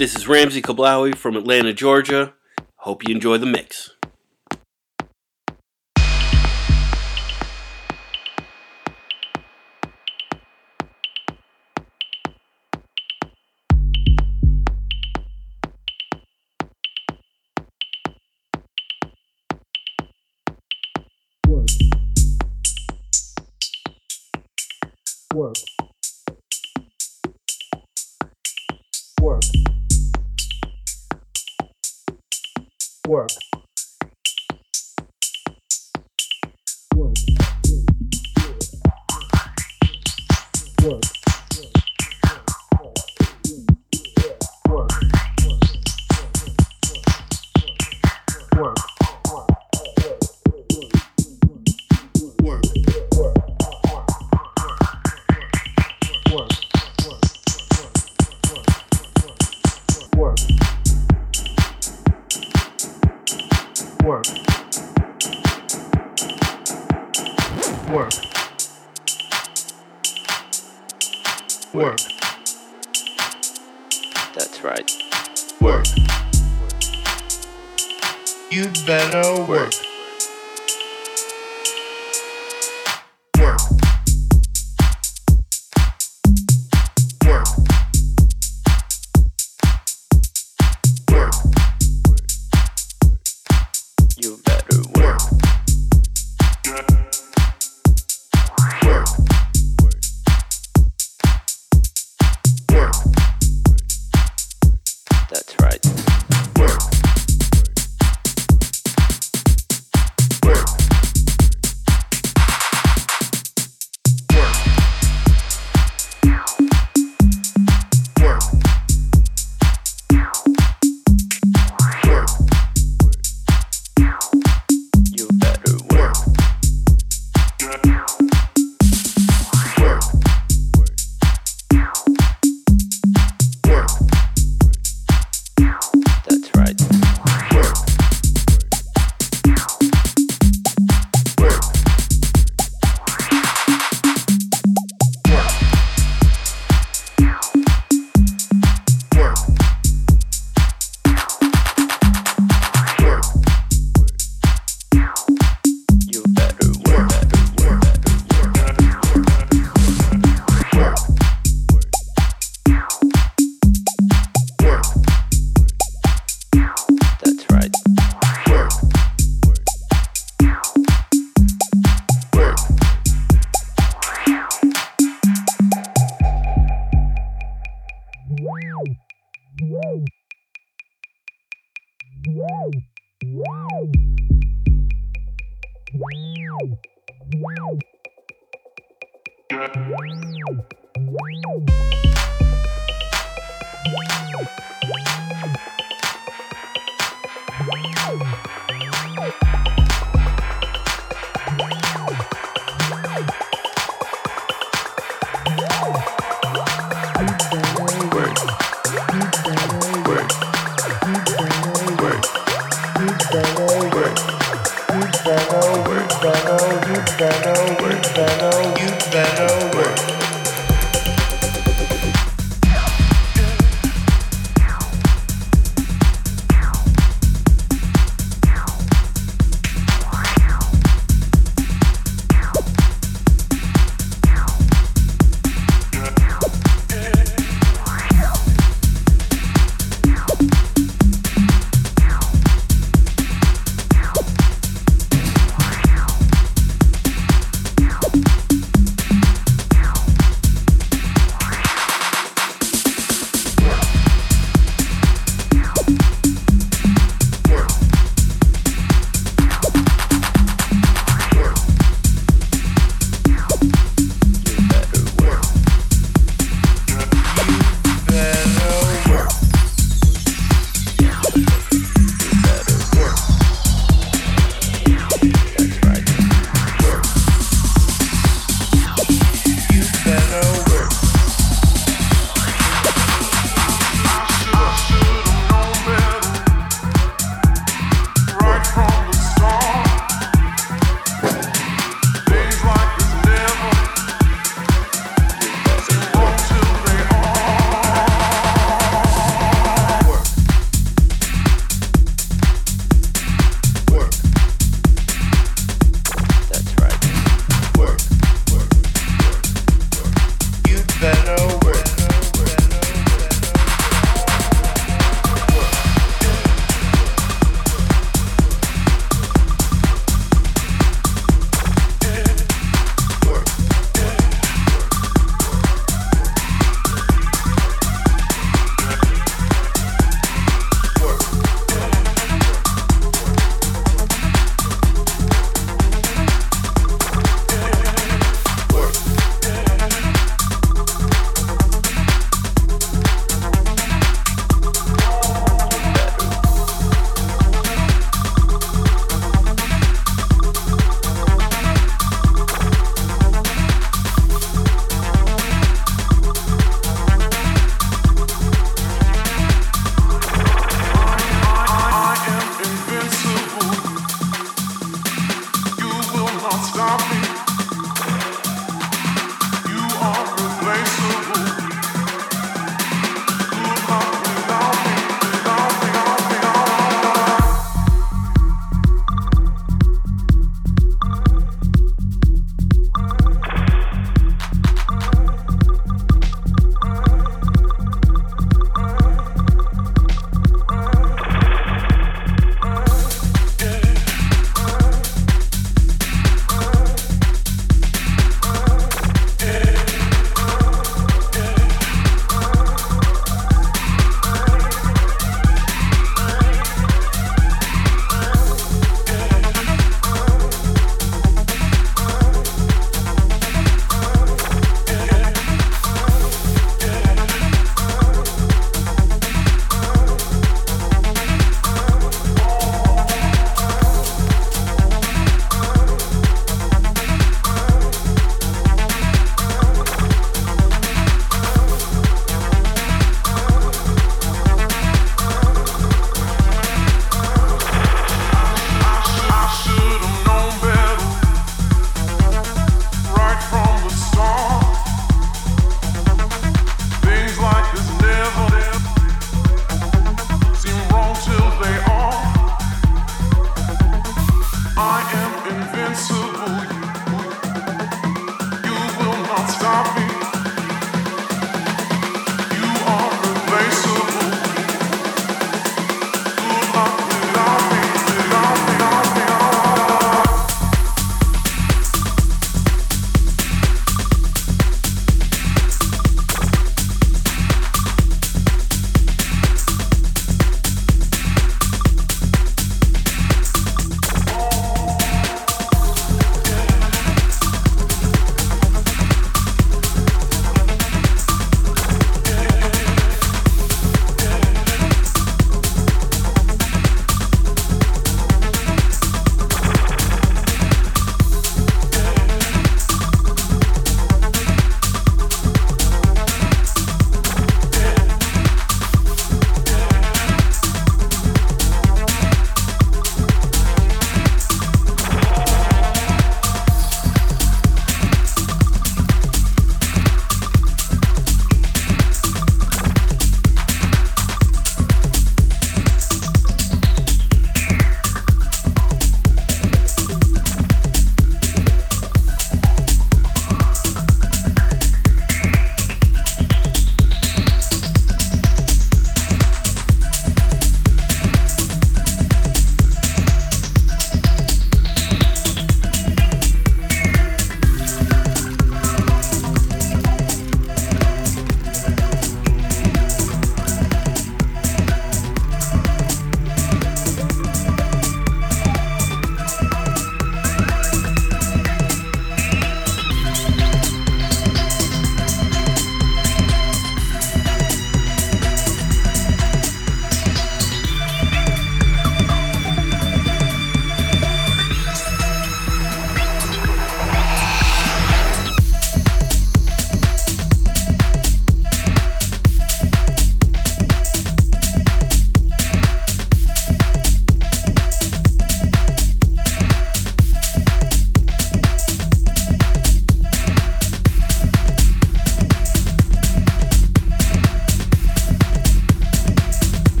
This is Ramsey Kablawi from Atlanta, Georgia. Hope you enjoy the mix. Work. Better. away, that.